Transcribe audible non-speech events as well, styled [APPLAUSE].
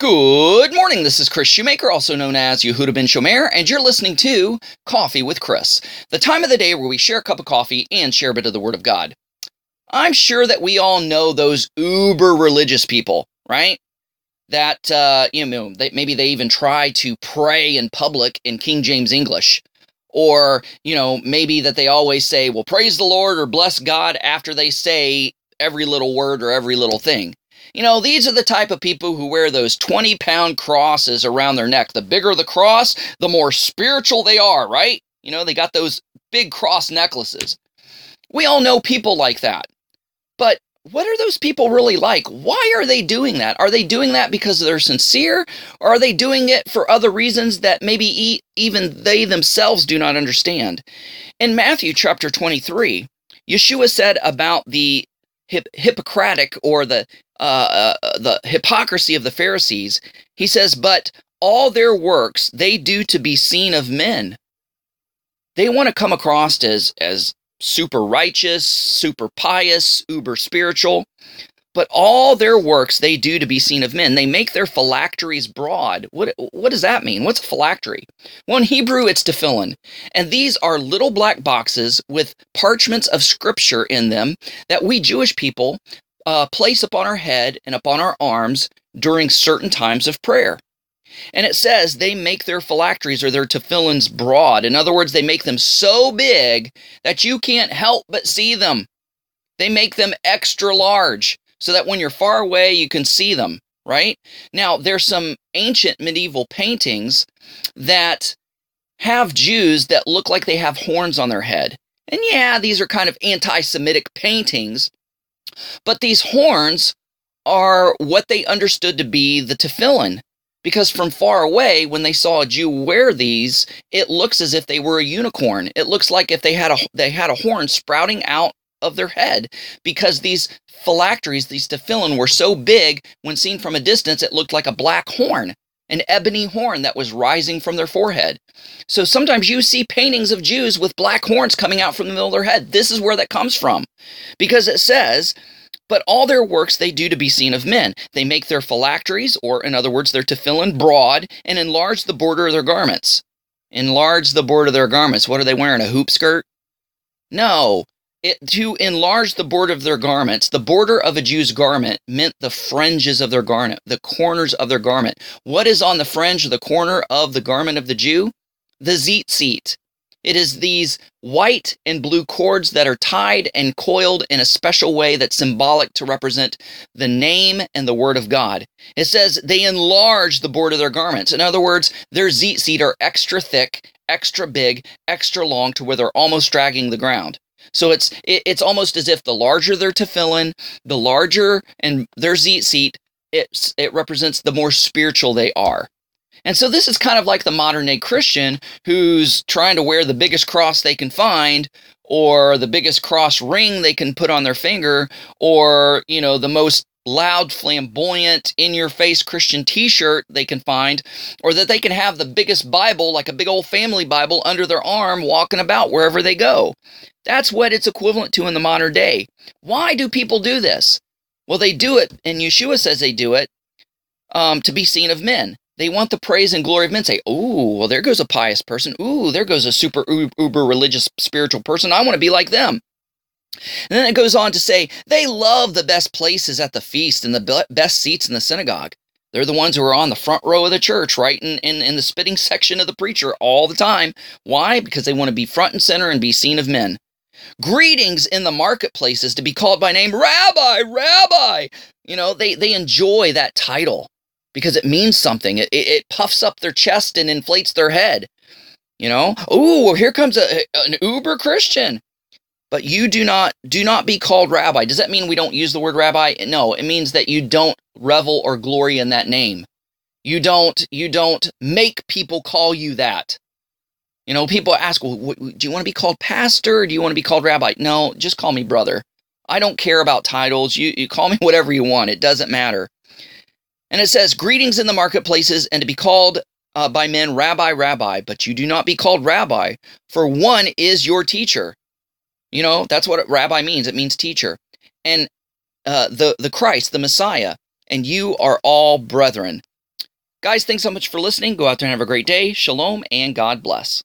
Good morning. This is Kris Shoemaker, also known as Yehudah ben Shomeyr, and you're listening to Coffee with Kris, the time of the day where we share a cup of coffee and share a bit of the Word of God. I'm sure that we all know those uber religious people, right? That uh, you know, they, maybe they even try to pray in public in King James English, or you know, maybe that they always say, "Well, praise the Lord" or "Bless God" after they say every little word or every little thing. You know, these are the type of people who wear those 20 pound crosses around their neck. The bigger the cross, the more spiritual they are, right? You know, they got those big cross necklaces. We all know people like that. But what are those people really like? Why are they doing that? Are they doing that because they're sincere? Or are they doing it for other reasons that maybe even they themselves do not understand? In Matthew chapter 23, Yeshua said about the hip- Hippocratic or the uh, uh, the hypocrisy of the Pharisees, he says, But all their works they do to be seen of men. They want to come across as, as super righteous, super pious, uber spiritual, but all their works they do to be seen of men. They make their phylacteries broad. What, what does that mean? What's a phylactery? Well, in Hebrew, it's tefillin. And these are little black boxes with parchments of scripture in them that we Jewish people uh, place upon our head and upon our arms during certain times of prayer. And it says they make their phylacteries or their tefillins broad. In other words, they make them so big that you can't help but see them. They make them extra large so that when you're far away, you can see them, right? Now, there's some ancient medieval paintings that have Jews that look like they have horns on their head. And yeah, these are kind of anti Semitic paintings, but these horns are what they understood to be the tefillin. Because from far away, when they saw a Jew wear these, it looks as if they were a unicorn. It looks like if they had a they had a horn sprouting out of their head because these phylacteries, these tefillin, were so big, when seen from a distance, it looked like a black horn, an ebony horn that was rising from their forehead. So sometimes you see paintings of Jews with black horns coming out from the middle of their head. This is where that comes from because it says, but all their works they do to be seen of men. They make their phylacteries, or in other words, their tefillin, broad and enlarge the border of their garments. Enlarge the border of their garments. What are they wearing? A hoop skirt? No. It, to enlarge the border of their garments, the border of a Jew's garment meant the fringes of their garment, the corners of their garment. What is on the fringe or the corner of the garment of the Jew? The tzitzit. It is these white and blue cords that are tied and coiled in a special way that's symbolic to represent the name and the word of God. It says they enlarge the border of their garments. In other words, their tzitzit are extra thick, extra big, extra long to where they're almost dragging the ground. So it's it, it's almost as if the larger their tefillin, the larger and their tzitzit, it it represents the more spiritual they are. And so this is kind of like the modern day Christian who's trying to wear the biggest cross they can find or the biggest cross ring they can put on their finger or, you know, the most loud, flamboyant, in your face Christian t shirt they can find, or that they can have the biggest Bible, like a big old family Bible, under their arm walking about wherever they go. That's what it's equivalent to in the modern day. Why do people do this? Well, they do it, and Yeshua says they do it um, to be seen of men. They want the praise and glory of men. Say, "Ooh, well, there goes a pious person. Ooh, there goes a super uber religious spiritual person. I want to be like them." And then it goes on to say, they love the best places at the feast and the best seats in the synagogue. They're the ones who are on the front row of the church, right in, in, in the spitting [LAUGHS] section of the preacher all the time. Why? Because they want to be front and center and be seen of men. Greetings in the marketplaces to be called by name, Rabbi, Rabbi. You know, they, they enjoy that title because it means something. It, it, puffs up their chest and inflates their head. You know, oh, here comes a, an uber Christian. But you do not do not be called rabbi. Does that mean we don't use the word rabbi? No, it means that you don't revel or glory in that name. You don't you don't make people call you that. You know, people ask, well, do you want to be called pastor? do you want to be called rabbi? No, just call me brother. I don't care about titles. You, you call me [LAUGHS] whatever you want. It doesn't matter. And it says, Greetings in the marketplaces, and to be called uh, by men rabbi, rabbi, but you do not be called rabbi, for one is your teacher. You know, that's what rabbi means. It means teacher. And uh, the, the Christ, the Messiah, and you are all brethren. Guys, thanks so much for listening. Go out there and have a great day. Shalom and God bless.